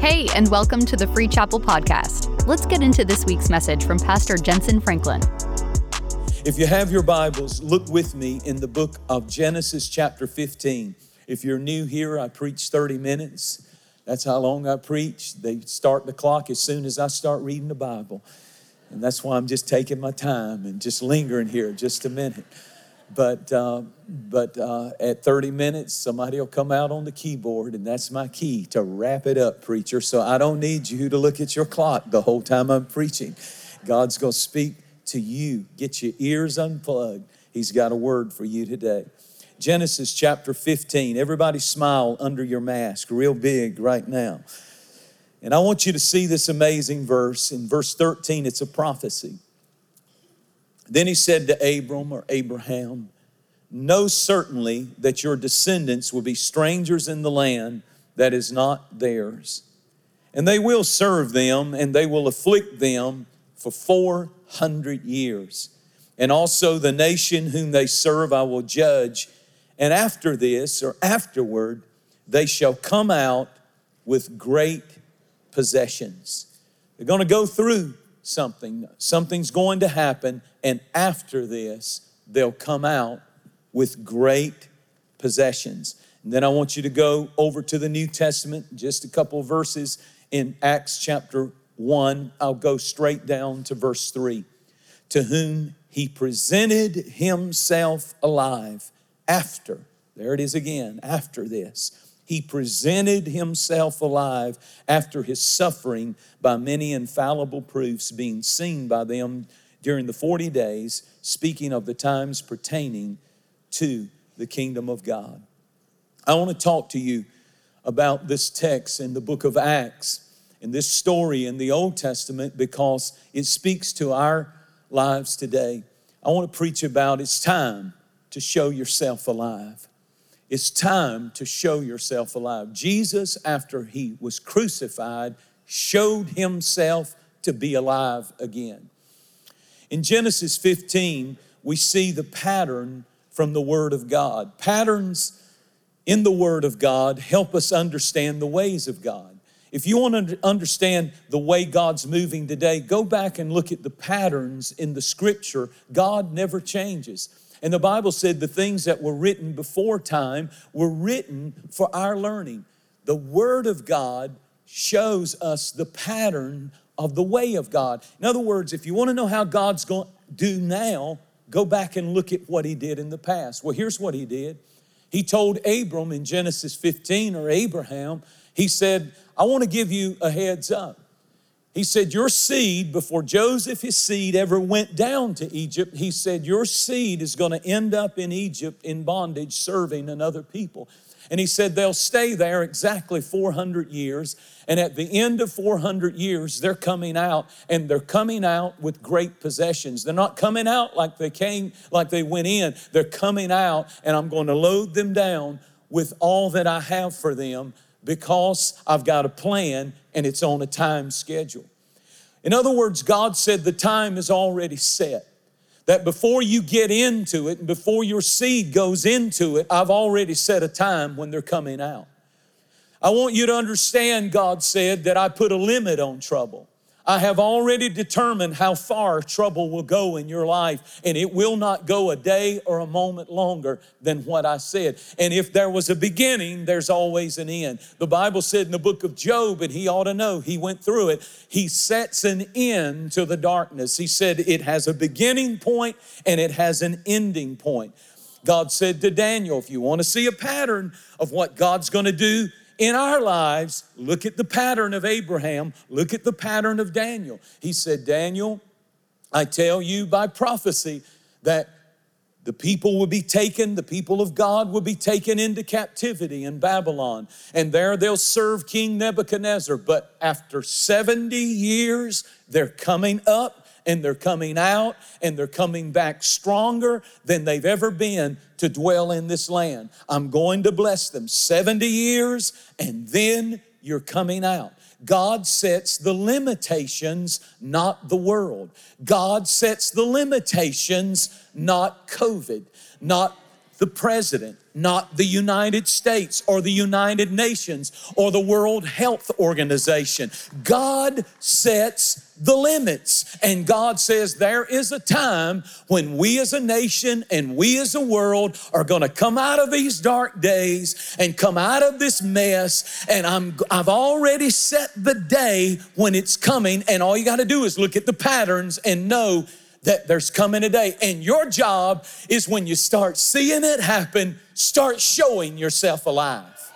Hey, and welcome to the Free Chapel Podcast. Let's get into this week's message from Pastor Jentezen Franklin. If you have your Bibles, look with me in the book of Genesis, chapter 15. If you're new here, I preach 30 minutes. That's how long I preach. They start the clock as soon as I start reading the Bible. And that's why I'm just taking my time and just lingering here just a minute. But, uh, but uh, at 30 minutes, somebody will come out on the keyboard, and that's my key to wrap it up, preacher. So I don't need you to look at your clock the whole time I'm preaching. God's going to speak to you. Get your ears unplugged. He's got a word for you today. Genesis chapter 15. Everybody smile under your mask, real big right now. And I want you to see this amazing verse. In verse 13, it's a prophecy. Then he said to Abram or Abraham, Know certainly that your descendants will be strangers in the land that is not theirs. And they will serve them, and they will afflict them for 400 years. And also the nation whom they serve I will judge. And after this, or afterward, they shall come out with great possessions. They're going to go through something. Something's going to happen, and after this, they'll come out with great possessions. And then I want you to go over to the New Testament, just a couple verses in Acts chapter 1. I'll go straight down to verse 3. To whom he presented himself alive after, there it is again, after this he presented himself alive after his suffering by many infallible proofs being seen by them during the 40 days, speaking of the times pertaining to the kingdom of God. I want to talk to you about this text in the book of Acts and this story in the Old Testament because it speaks to our lives today. I want to preach about it's time to show yourself alive. It's time to show yourself alive. Jesus, after he was crucified, showed himself to be alive again. In Genesis 15, we see the pattern from the Word of God. Patterns in the Word of God help us understand the ways of God. If you want to understand the way God's moving today, go back and look at the patterns in the scripture. God never changes. And the Bible said the things that were written before time were written for our learning. The Word of God shows us the pattern of the way of God. In other words, if you want to know how God's going to do now, go back and look at what He did in the past. Well, here's what He did He told Abram in Genesis 15, or Abraham, He said, I want to give you a heads up. He said, Your seed, before Joseph, his seed, ever went down to Egypt, he said, Your seed is going to end up in Egypt in bondage, serving another people. And he said, They'll stay there exactly 400 years. And at the end of 400 years, they're coming out, and they're coming out with great possessions. They're not coming out like they came, like they went in. They're coming out, and I'm going to load them down with all that I have for them because I've got a plan and it's on a time schedule. In other words, God said the time is already set. That before you get into it and before your seed goes into it, I've already set a time when they're coming out. I want you to understand, God said, that I put a limit on trouble. I have already determined how far trouble will go in your life, and it will not go a day or a moment longer than what I said. And if there was a beginning, there's always an end. The Bible said in the book of Job, and he ought to know, he went through it, he sets an end to the darkness. He said it has a beginning point and it has an ending point. God said to Daniel, if you want to see a pattern of what God's going to do in our lives, look at the pattern of Abraham, look at the pattern of Daniel. He said, Daniel, I tell you by prophecy that the people will be taken, the people of God will be taken into captivity in Babylon, and there they'll serve King Nebuchadnezzar. But after 70 years, they're coming up and they're coming out and they're coming back stronger than they've ever been to dwell in this land. I'm going to bless them 70 years and then you're coming out. God sets the limitations, not the world. God sets the limitations, not COVID, not the president, not the United States or the United Nations or the World Health Organization. God sets the limits. And God says there is a time when we as a nation and we as a world are going to come out of these dark days and come out of this mess. And I'm, I've already set the day when it's coming. And all you got to do is look at the patterns and know that there's coming a day. And your job is when you start seeing it happen, start showing yourself alive.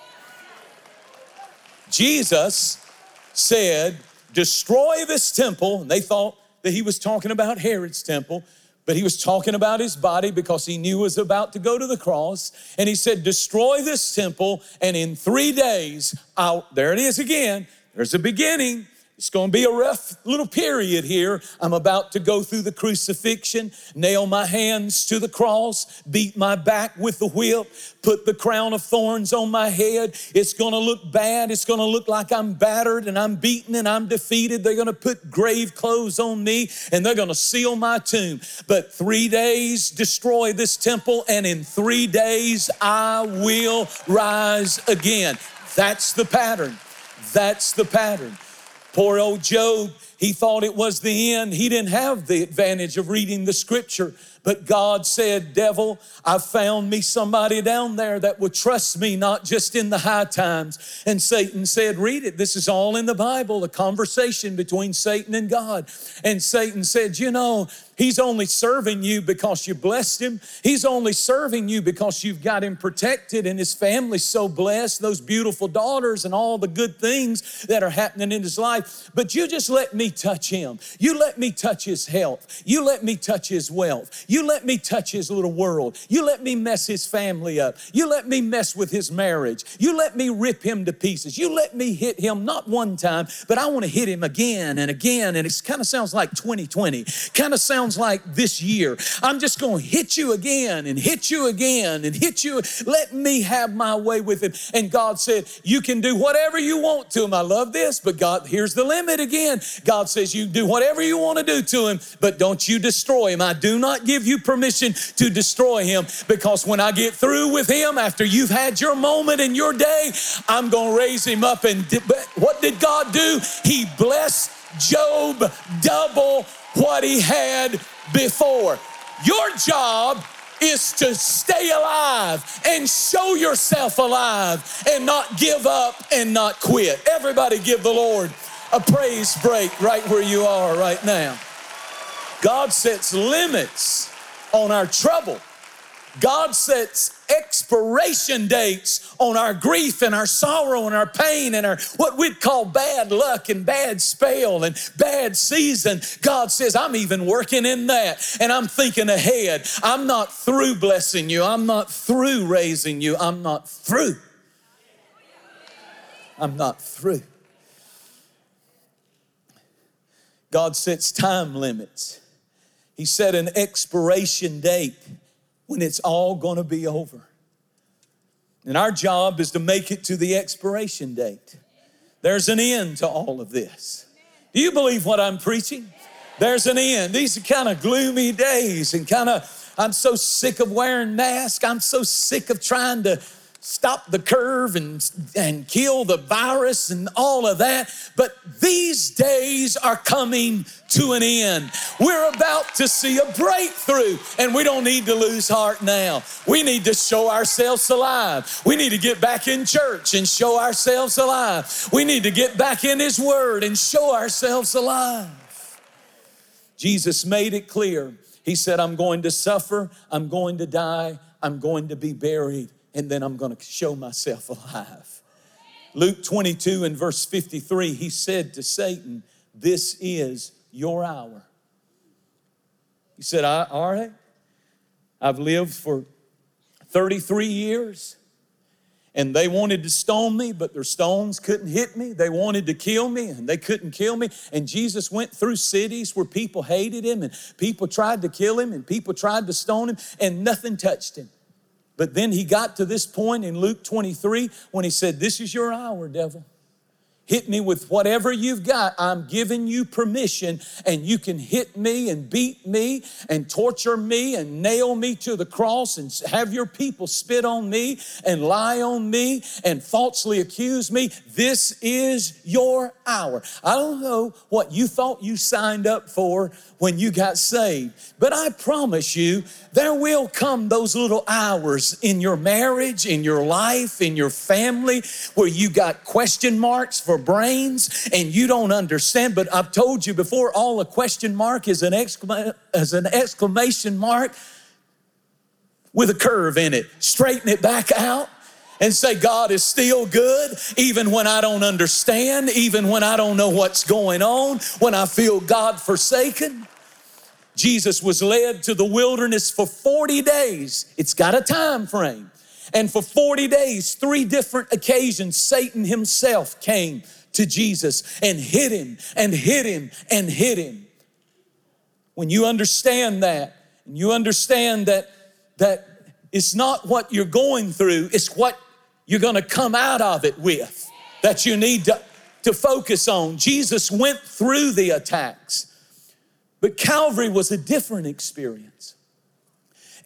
Jesus said, Destroy this temple. And they thought that he was talking about Herod's temple, but he was talking about his body because he knew he was about to go to the cross. And he said, Destroy this temple, and in three days, I'll, there it is again. There's a beginning. It's going to be a rough little period here. I'm about to go through the crucifixion, nail my hands to the cross, beat my back with the whip, put the crown of thorns on my head. It's going to look bad. It's going to look like I'm battered and I'm beaten and I'm defeated. They're going to put grave clothes on me and they're going to seal my tomb. But three days, destroy this temple, and in three days, I will rise again. That's the pattern. That's the pattern. Poor old Job, he thought it was the end. He didn't have the advantage of reading the scripture. But God said, Devil, I found me somebody down there that would trust me, not just in the high times. And Satan said, Read it. This is all in the Bible, a conversation between Satan and God. And Satan said, You know, He's only serving you because you blessed him. He's only serving you because you've got him protected and his family's so blessed, those beautiful daughters and all the good things that are happening in his life. But you just let me touch him. You let me touch his health. You let me touch his wealth. You let me touch his little world. You let me mess his family up. You let me mess with his marriage. You let me rip him to pieces. You let me hit him not one time, but I want to hit him again and again. And it kind of sounds like 2020. Kind of sounds like this year. I'm just going to hit you again and hit you again and hit you. Let me have my way with him. And God said, You can do whatever you want to him. I love this, but God, here's the limit again. God says, You do whatever you want to do to him, but don't you destroy him. I do not give you permission to destroy him because when I get through with him, after you've had your moment in your day, I'm going to raise him up. And what did God do? He blessed Job double what he had before. Your job is to stay alive and show yourself alive and not give up and not quit. Everybody give the Lord a praise break right where you are right now. God sets limits on our trouble. God sets expiration dates on our grief and our sorrow and our pain and our what we'd call bad luck and bad spell and bad season. God says, I'm even working in that and I'm thinking ahead. I'm not through blessing you. I'm not through raising you. I'm not through. I'm not through. God sets time limits. He set an expiration date when it's all going to be over. And our job is to make it to the expiration date. There's an end to all of this. Do you believe what I'm preaching? There's an end. These are kind of gloomy days and kind of, I'm so sick of wearing masks. I'm so sick of trying to stop the curve and, and kill the virus and all of that. But these days are coming to an end. We're about to see a breakthrough, and we don't need to lose heart now. We need to show ourselves alive. We need to get back in church and show ourselves alive. We need to get back in His Word and show ourselves alive. Jesus made it clear. He said, I'm going to suffer, I'm going to die, I'm going to be buried and then I'm going to show myself alive. Luke 22 and verse 53, he said to Satan, This is your hour. He said, All right, I've lived for 33 years and they wanted to stone me, but their stones couldn't hit me. They wanted to kill me and they couldn't kill me. And Jesus went through cities where people hated him and people tried to kill him and people tried to stone him and nothing touched him. But then he got to this point in Luke 23 when he said, This is your hour, devil. Hit me with whatever you've got. I'm giving you permission, and you can hit me and beat me and torture me and nail me to the cross and have your people spit on me and lie on me and falsely accuse me. This is your hour. I don't know what you thought you signed up for when you got saved, but I promise you, there will come those little hours in your marriage, in your life, in your family, where you got question marks for brains and you don't understand. But I've told you before, all a question mark is an, is an exclamation mark with a curve in it. Straighten it back out and say, God is still good, even when I don't understand, even when I don't know what's going on, when I feel God forsaken. Jesus was led to the wilderness for 40 days. It's got a time frame. And for 40 days, three different occasions, Satan himself came to Jesus and hit him and hit him and hit him. When you understand that, and you understand that that it's not what you're going through, it's what you're going to come out of it with that you need to, to focus on. Jesus went through the attacks. But Calvary was a different experience.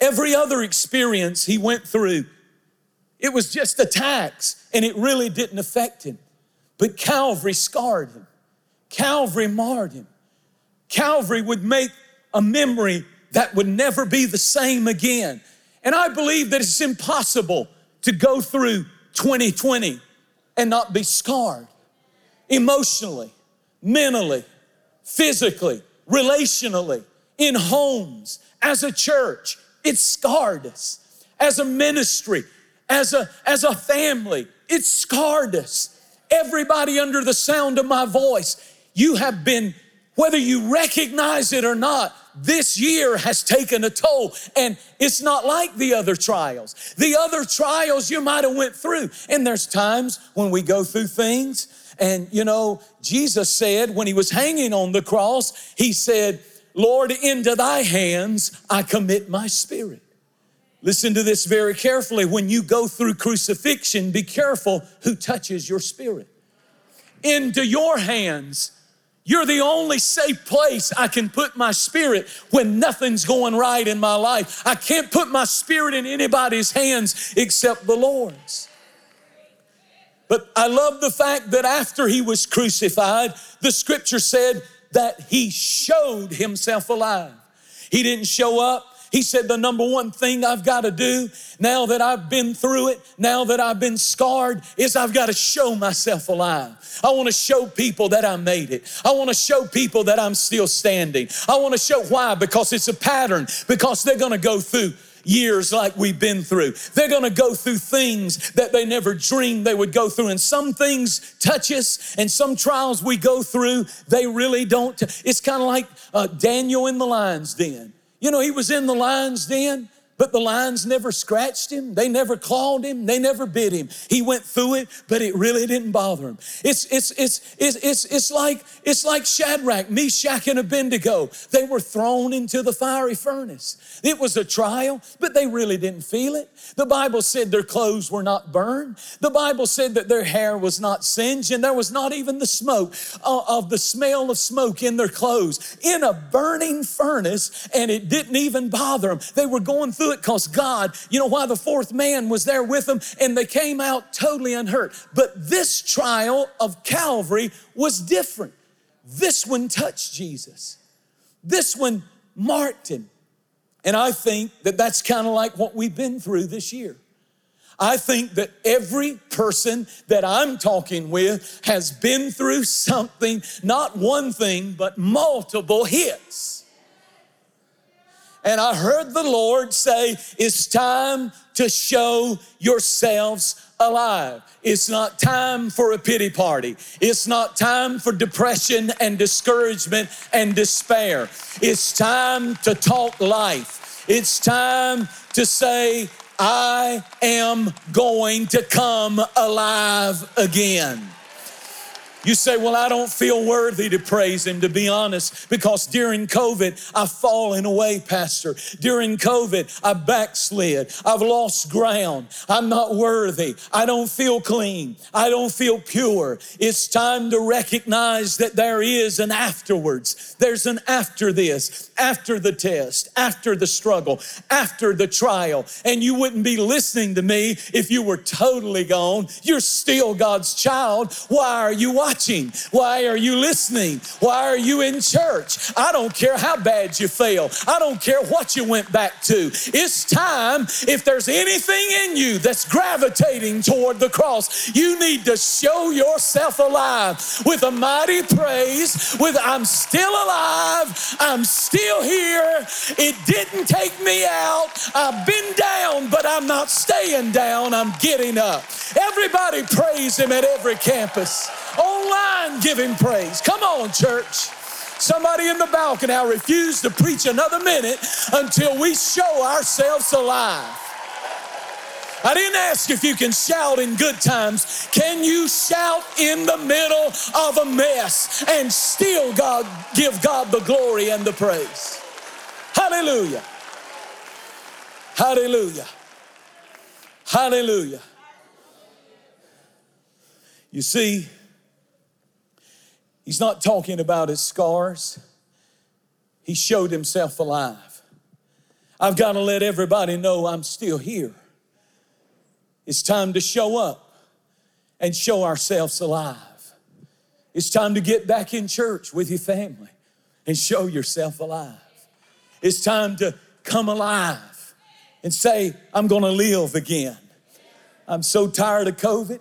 Every other experience he went through, it was just attacks and it really didn't affect him. But Calvary scarred him, Calvary marred him. Calvary would make a memory that would never be the same again. And I believe that it's impossible to go through 2020 and not be scarred emotionally, mentally, physically, relationally, in homes, as a church. It scarred us. As a ministry, as a, as a family, it scarred us. Everybody under the sound of my voice, you have been, whether you recognize it or not, this year has taken a toll and it's not like the other trials the other trials you might have went through and there's times when we go through things and you know, Jesus said when he was hanging on the cross, he said, Lord, into thy hands I commit my spirit. Listen to this very carefully. When you go through crucifixion, be careful who touches your spirit. Into your hands, you're the only safe place I can put my spirit when nothing's going right in my life. I can't put my spirit in anybody's hands except the Lord's. But I love the fact that after he was crucified, the scripture said that he showed himself alive. He didn't show up. He said, The number one thing I've got to do now that I've been through it, now that I've been scarred, is I've got to show myself alive. I want to show people that I made it. I want to show people that I'm still standing. I want to show why? Because it's a pattern, because they're going to go through years like we've been through. They're going to go through things that they never dreamed they would go through. And some things touch us, and some trials we go through, they really don't. It's kind of like uh, Daniel in the lion's den. You know, he was in the lion's den but the lions never scratched him. They never clawed him. They never bit him. He went through it, but it really didn't bother him. It's, it's, it's, it's, it's, it's, like, it's like Shadrach, Meshach, and Abednego. They were thrown into the fiery furnace. It was a trial, but they really didn't feel it. The Bible said their clothes were not burned. The Bible said that their hair was not singed, and there was not even the smoke uh, of the smell of smoke in their clothes. In a burning furnace, and it didn't even bother them. They were going through it because God, you know why the fourth man was there with them and they came out totally unhurt. But this trial of Calvary was different. This one touched Jesus. This one marked him. And I think that that's kind of like what we've been through this year. I think that every person that I'm talking with has been through something, not one thing, but multiple hits. And I heard the Lord say, It's time to show yourselves alive. It's not time for a pity party. It's not time for depression and discouragement and despair. It's time to talk life. It's time to say, I am going to come alive again. You say, Well, I don't feel worthy to praise Him, to be honest, because during COVID, I've fallen away, Pastor. During COVID, I backslid. I've lost ground. I'm not worthy. I don't feel clean. I don't feel pure. It's time to recognize that there is an afterwards. There's an after this, after the test, after the struggle, after the trial. And you wouldn't be listening to me if you were totally gone. You're still God's child. Why are you watching? Why are you listening? Why are you in church? I don't care how bad you fail. I don't care what you went back to. It's time, if there's anything in you that's gravitating toward the cross, you need to show yourself alive with a mighty praise, with I'm still alive, I'm still here. It didn't take me out. I've been down, but I'm not staying down. I'm getting up. Everybody praise him at every campus. Online, give him praise. Come on, church. Somebody in the balcony, I refuse to preach another minute until we show ourselves alive. I didn't ask if you can shout in good times. Can you shout in the middle of a mess and still God give God the glory and the praise? Hallelujah. Hallelujah. Hallelujah. You see, He's not talking about his scars. He showed himself alive. I've got to let everybody know I'm still here. It's time to show up and show ourselves alive. It's time to get back in church with your family and show yourself alive. It's time to come alive and say, I'm gonna live again. I'm so tired of COVID,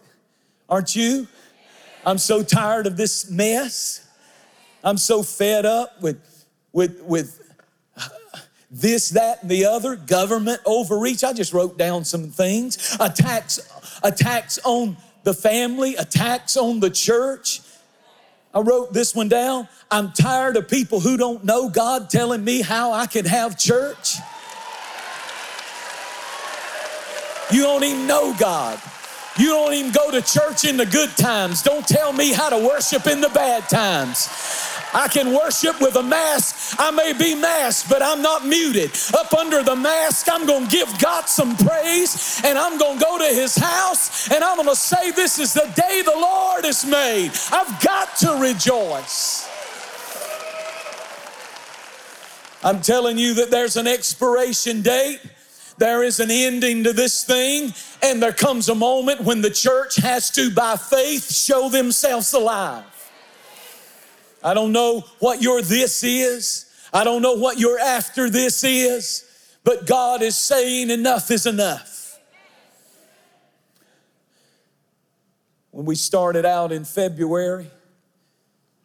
aren't you? I'm so tired of this mess. I'm so fed up with, with, with this, that, and the other, government overreach. I just wrote down some things. Attacks, attacks on the family, attacks on the church. I wrote this one down. I'm tired of people who don't know God telling me how I can have church. You don't even know God. You don't even go to church in the good times. Don't tell me how to worship in the bad times. I can worship with a mask. I may be masked, but I'm not muted. Up under the mask, I'm going to give God some praise and I'm going to go to his house and I'm going to say, This is the day the Lord has made. I've got to rejoice. I'm telling you that there's an expiration date there is an ending to this thing, and there comes a moment when the church has to, by faith, show themselves alive. I don't know what your this is. I don't know what your after this is, but God is saying enough is enough. When we started out in February,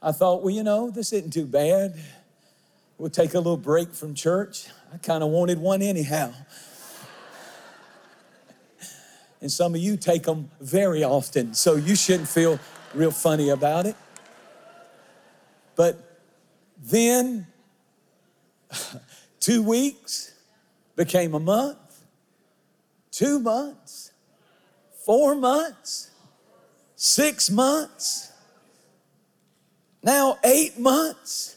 I thought, well, you know, this isn't too bad. We'll take a little break from church. I kind of wanted one anyhow. And some of you take them very often, so you shouldn't feel real funny about it. But then two weeks became a month, two months, four months, six months, now eight months.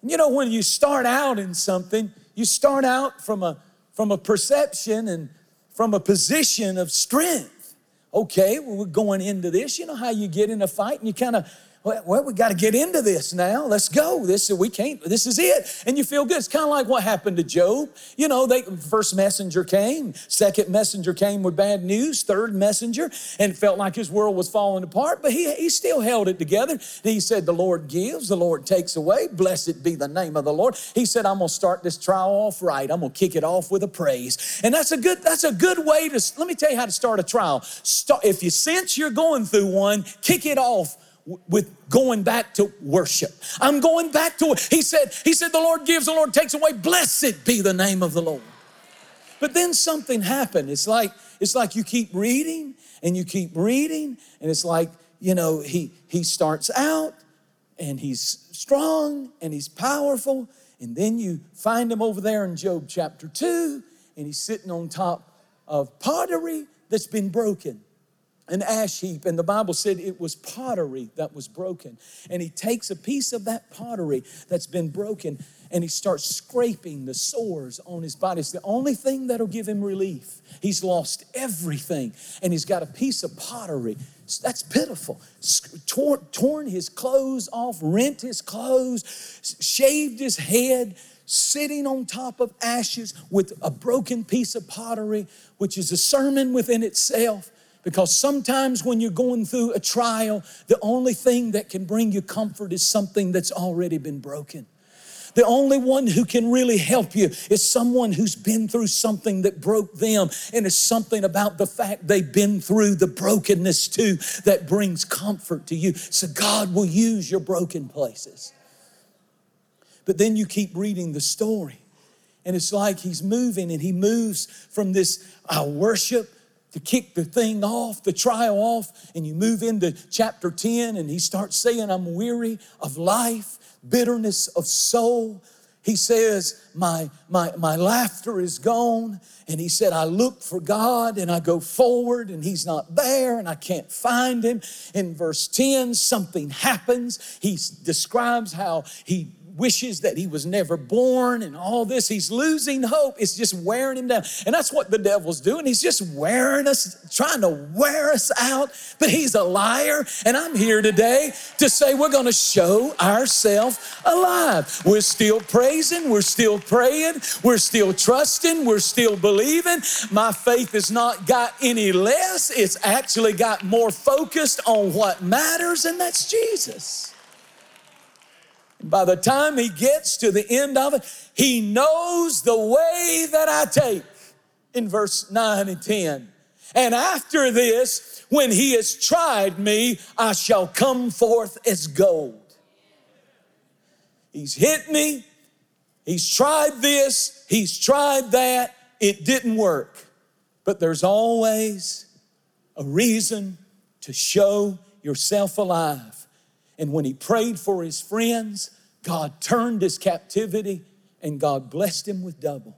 You know, when you start out in something, you start out from a from a perception and from a position of strength. Okay, well, we're going into this. You know how you get in a fight and you kind of well, we got to get into this now. Let's go. This we can't. This is it, and you feel good. It's kind of like what happened to Job. You know, they first messenger came, second messenger came with bad news, third messenger, and felt like his world was falling apart. But he he still held it together. And he said, "The Lord gives, the Lord takes away. Blessed be the name of the Lord." He said, "I'm gonna start this trial off right. I'm gonna kick it off with a praise." And that's a good that's a good way to. Let me tell you how to start a trial. Start, if you sense you're going through one, kick it off with going back to worship. I'm going back to. He said, He said, the Lord gives, the Lord takes away. Blessed be the name of the Lord. But then something happened. It's like, it's like you keep reading and you keep reading, and it's like, you know, he he starts out and he's strong and he's powerful, and then you find him over there in Job chapter 2, and he's sitting on top of pottery that's been broken. An ash heap, and the Bible said it was pottery that was broken. And he takes a piece of that pottery that's been broken and he starts scraping the sores on his body. It's the only thing that'll give him relief. He's lost everything, and he's got a piece of pottery. That's pitiful. Torn, torn his clothes off, rent his clothes, shaved his head, sitting on top of ashes with a broken piece of pottery, which is a sermon within itself. Because sometimes when you're going through a trial, the only thing that can bring you comfort is something that's already been broken. The only one who can really help you is someone who's been through something that broke them. And it's something about the fact they've been through the brokenness too that brings comfort to you. So God will use your broken places. But then you keep reading the story, and it's like he's moving and he moves from this uh, worship to kick the thing off, the trial off, and you move into chapter 10, and he starts saying, I'm weary of life, bitterness of soul. He says, my, my, my laughter is gone. And he said, I look for God and I go forward and he's not there and I can't find him. In verse 10, something happens. He describes how he wishes that he was never born and all this. He's losing hope. It's just wearing him down. And that's what the devil's doing. He's just wearing us, trying to wear us out. But he's a liar. And I'm here today to say we're going to show ourselves alive. We're still praising. We're still praying. We're still trusting. We're still believing. My faith has not got any less. It's actually got more focused on what matters, and that's Jesus. By the time he gets to the end of it, he knows the way that I take in verse 9 and 10. And after this, when he has tried me, I shall come forth as gold. He's hit me, he's tried this, he's tried that, it didn't work. But there's always a reason to show yourself alive. And when he prayed for his friends, God turned his captivity and God blessed him with double.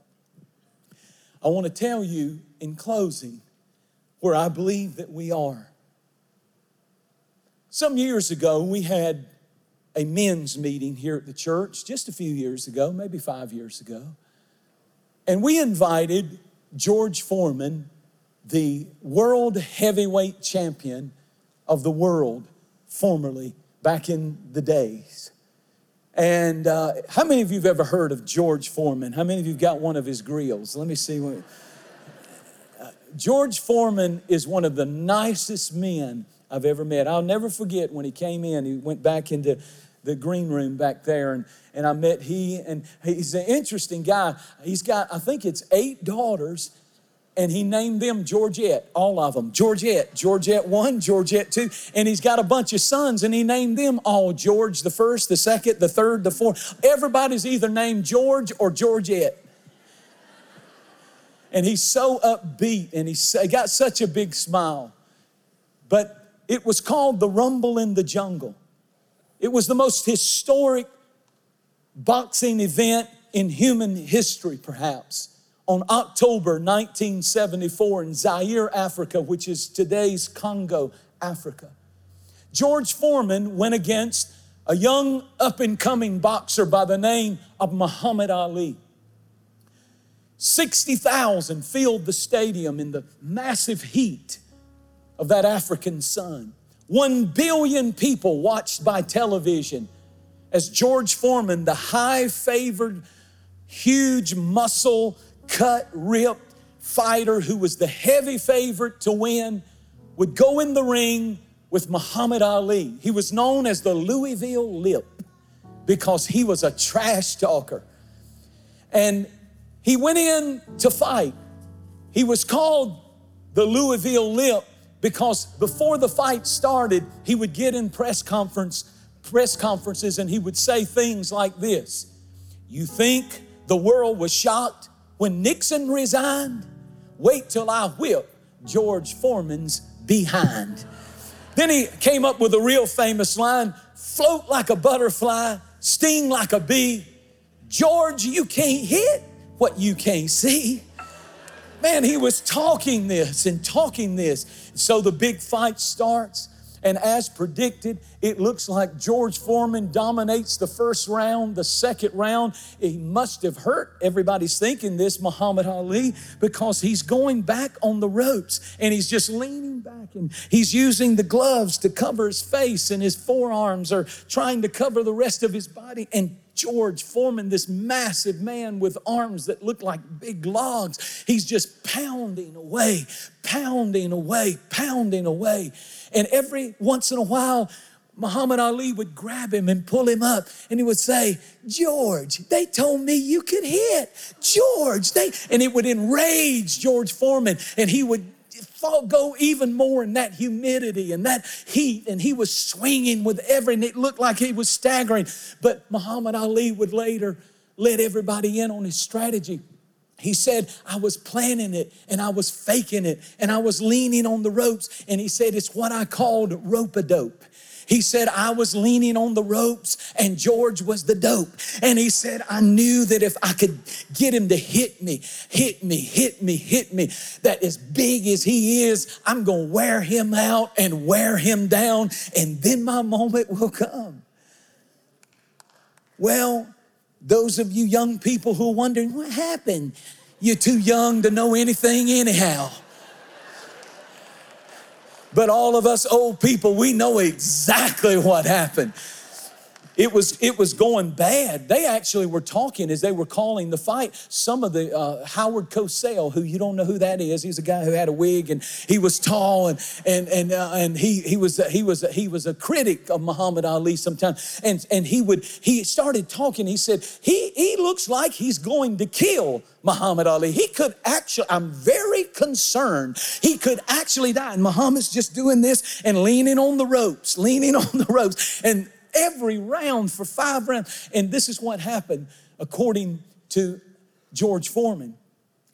I want to tell you in closing where I believe that we are. Some years ago, we had a men's meeting here at the church, just a few years ago, maybe five years ago. And we invited George Foreman, the world heavyweight champion of the world, formerly back in the days. And uh, how many of you have ever heard of George Foreman? How many of you have got one of his grills? Let me see. Uh, George Foreman is one of the nicest men I've ever met. I'll never forget when he came in, he went back into the green room back there and, and I met he and he's an interesting guy. He's got, I think it's eight daughters and he named them Georgette, all of them. Georgette, Georgette one, Georgette two, and he's got a bunch of sons, and he named them all George the first, the second, the third, the fourth. Everybody's either named George or Georgette. And he's so upbeat, and he got such a big smile. But it was called the Rumble in the Jungle. It was the most historic boxing event in human history, perhaps on October 1974 in Zaire, Africa, which is today's Congo, Africa. George Foreman went against a young up and coming boxer by the name of Muhammad Ali. 60,000 filled the stadium in the massive heat of that African sun. One billion people watched by television as George Foreman, the high favored, huge muscle, cut, ripped fighter who was the heavy favorite to win would go in the ring with Muhammad Ali. He was known as the Louisville Lip because he was a trash talker. And he went in to fight. He was called the Louisville Lip because before the fight started, he would get in press conference press conferences and he would say things like this. You think the world was shocked when Nixon resigned, wait till I whip George Foreman's behind. Then he came up with a real famous line float like a butterfly, sting like a bee. George, you can't hit what you can't see. man, he was talking this and talking this. So the big fight starts. And as predicted, it looks like George Foreman dominates the first round. The second round, he must have hurt. Everybody's thinking this, Muhammad Ali, because he's going back on the ropes and he's just leaning back and he's using the gloves to cover his face and his forearms are trying to cover the rest of his body. And George Foreman, this massive man with arms that look like big logs, he's just pounding away, pounding away, pounding away. And every once in a while, Muhammad Ali would grab him and pull him up, and he would say, George, they told me you could hit. George, they, and it would enrage George Foreman, and he would go even more in that humidity and that heat, and he was swinging with every, and it looked like he was staggering. But Muhammad Ali would later let everybody in on his strategy. He said, I was planning it and I was faking it and I was leaning on the ropes. And he said, It's what I called rope a dope. He said, I was leaning on the ropes and George was the dope. And he said, I knew that if I could get him to hit me, hit me, hit me, hit me, that as big as he is, I'm going to wear him out and wear him down. And then my moment will come. Well, those of you young people who are wondering, what happened? You're too young to know anything, anyhow. But all of us old people, we know exactly what happened it was it was going bad. They actually were talking as they were calling the fight. Some of the uh, Howard Cosell, who you don't know who that is, he's a guy who had a wig and he was tall and and and uh, and he he was he was he was a critic of Muhammad Ali sometimes. And and he would he started talking. He said he he looks like he's going to kill Muhammad Ali. He could actually. I'm very concerned. He could actually die. And Muhammad's just doing this and leaning on the ropes, leaning on the ropes, and every round for five rounds. And this is what happened according to George Foreman.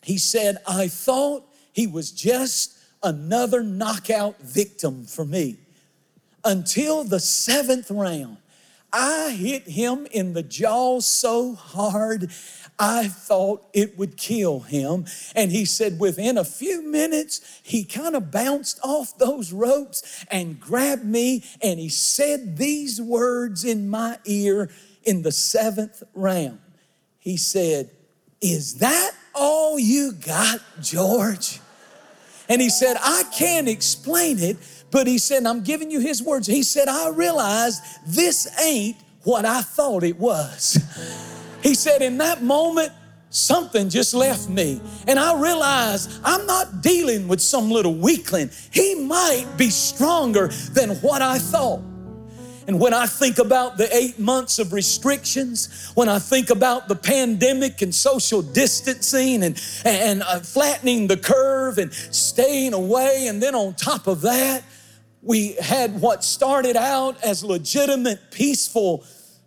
He said, I thought he was just another knockout victim for me until the seventh round. I hit him in the jaw so hard I thought it would kill him. And he said, within a few minutes, he kind of bounced off those ropes and grabbed me, and he said these words in my ear in the seventh round. He said, Is that all you got, George? And he said, I can't explain it, but he said, I'm giving you his words. He said, I realized this ain't what I thought it was. He said, In that moment, something just left me. And I realized I'm not dealing with some little weakling. He might be stronger than what I thought. And when I think about the eight months of restrictions, when I think about the pandemic and social distancing and, and uh, flattening the curve and staying away, and then on top of that, we had what started out as legitimate, peaceful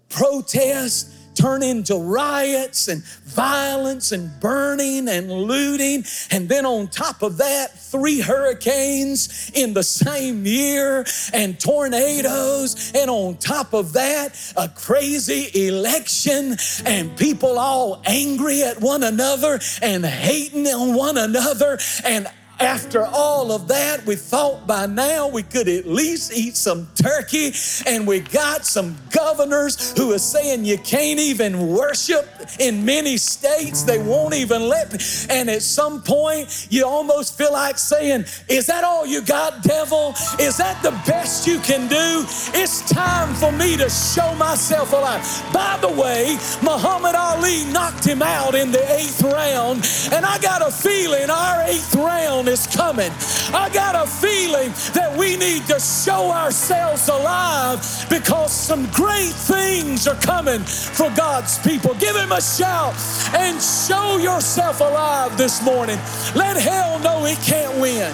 protest turn into riots and violence and burning and looting. And then on top of that, three hurricanes in the same year and tornadoes. And on top of that, a crazy election and people all angry at one another and hating on one another and after all of that, we thought by now we could at least eat some turkey, and we got some governors who are saying you can't even worship in many states. They won't even let. And at some point, you almost feel like saying, Is that all you got, devil? Is that the best you can do? It's time for me to show myself alive. By the way, Muhammad Ali knocked him out in the eighth round, and I got a feeling our eighth round is coming. I got a feeling that we need to show ourselves alive because some great things are coming for God's people. Give him a shout and show yourself alive this morning. Let hell know it can't win.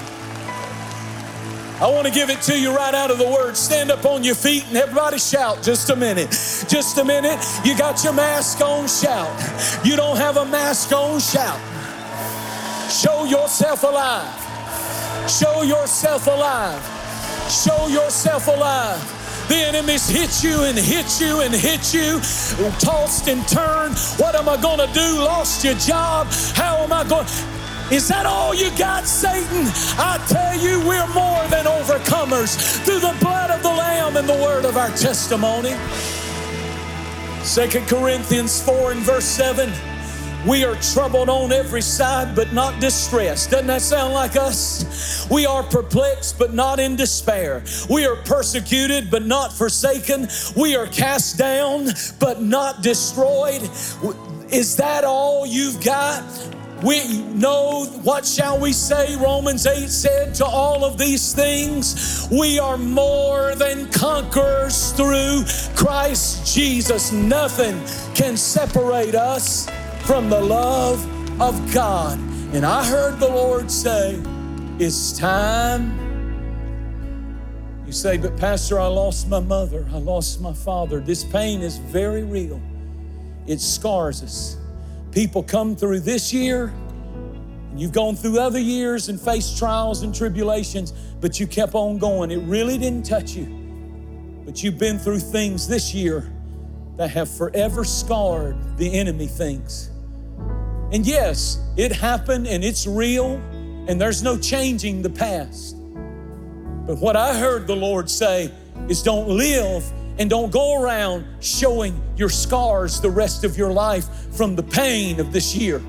I want to give it to you right out of the word. Stand up on your feet and everybody shout just a minute. Just a minute. You got your mask on, shout. You don't have a mask on, shout. Show yourself alive. Show yourself alive. Show yourself alive. The enemies hit you and hit you and hit you, tossed and turned. What am I going to do? Lost your job? How am I going? Is that all you got, Satan? I tell you, we're more than overcomers through the blood of the Lamb and the word of our testimony. Second Corinthians 4 and verse 7. We are troubled on every side, but not distressed. Doesn't that sound like us? We are perplexed, but not in despair. We are persecuted, but not forsaken. We are cast down, but not destroyed. Is that all you've got? We know what shall we say? Romans 8 said to all of these things, we are more than conquerors through Christ Jesus. Nothing can separate us from the love of God. And I heard the Lord say, It's time. You say, But Pastor, I lost my mother, I lost my father. This pain is very real, it scars us. People come through this year, and you've gone through other years and faced trials and tribulations, but you kept on going. It really didn't touch you. But you've been through things this year that have forever scarred the enemy things. And yes, it happened and it's real, and there's no changing the past. But what I heard the Lord say is don't live and don't go around showing your scars the rest of your life from the pain of this year.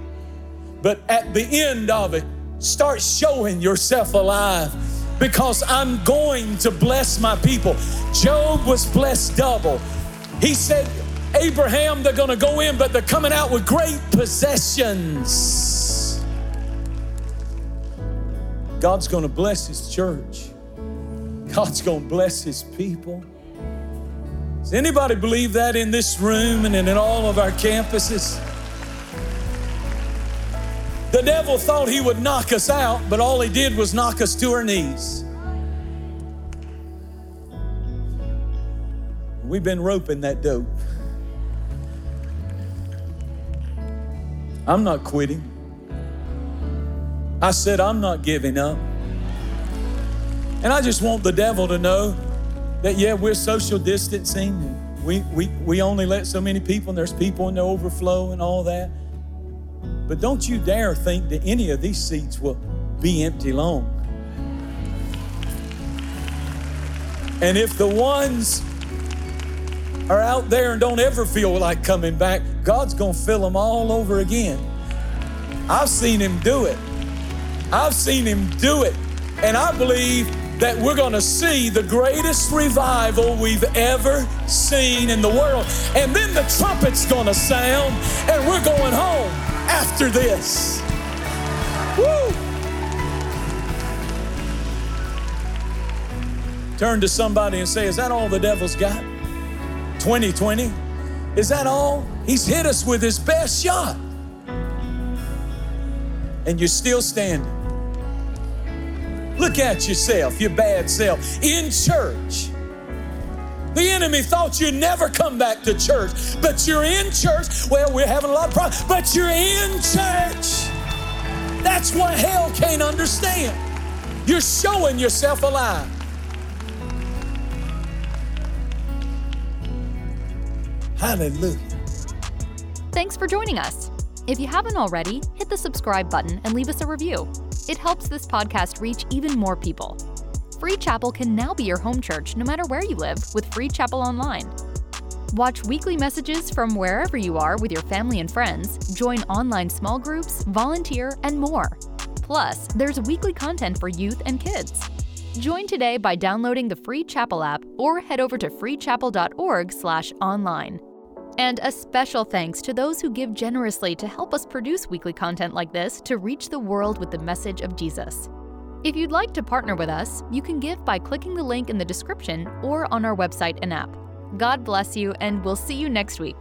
But at the end of it, start showing yourself alive because I'm going to bless my people. Job was blessed double. He said, Abraham, they're going to go in, but they're coming out with great possessions. God's going to bless His church. God's going to bless His people. Does anybody believe that in this room and in all of our campuses? The devil thought he would knock us out, but all he did was knock us to our knees. We've been roping that dope. I'm not quitting. I said, I'm not giving up. And I just want the devil to know that, yeah, we're social distancing. We, we, we only let so many people, and there's people in the overflow and all that. But don't you dare think that any of these seats will be empty long. And if the ones are out there and don't ever feel like coming back, God's going to fill them all over again. I've seen Him do it. I've seen Him do it. And I believe that we're going to see the greatest revival we've ever seen in the world. And then the trumpet's going to sound, and we're going home after this. Woo! Turn to somebody and say, Is that all the devil's got? 2020? Is that all? He's hit us with his best shot. And you're still standing. Look at yourself, your bad self, in church. The enemy thought you'd never come back to church, but you're in church. Well, we're having a lot of problems, but you're in church. That's what hell can't understand. You're showing yourself alive. Hallelujah. Thanks for joining us. If you haven't already, hit the subscribe button and leave us a review. It helps this podcast reach even more people. Free Chapel can now be your home church no matter where you live with Free Chapel Online. Watch weekly messages from wherever you are with your family and friends, join online small groups, volunteer, and more. Plus, there's weekly content for youth and kids. Join today by downloading the Free Chapel app or head over to freechapel.org/online. And a special thanks to those who give generously to help us produce weekly content like this to reach the world with the message of Jesus. If you'd like to partner with us, you can give by clicking the link in the description or on our website and app. God bless you, and we'll see you next week.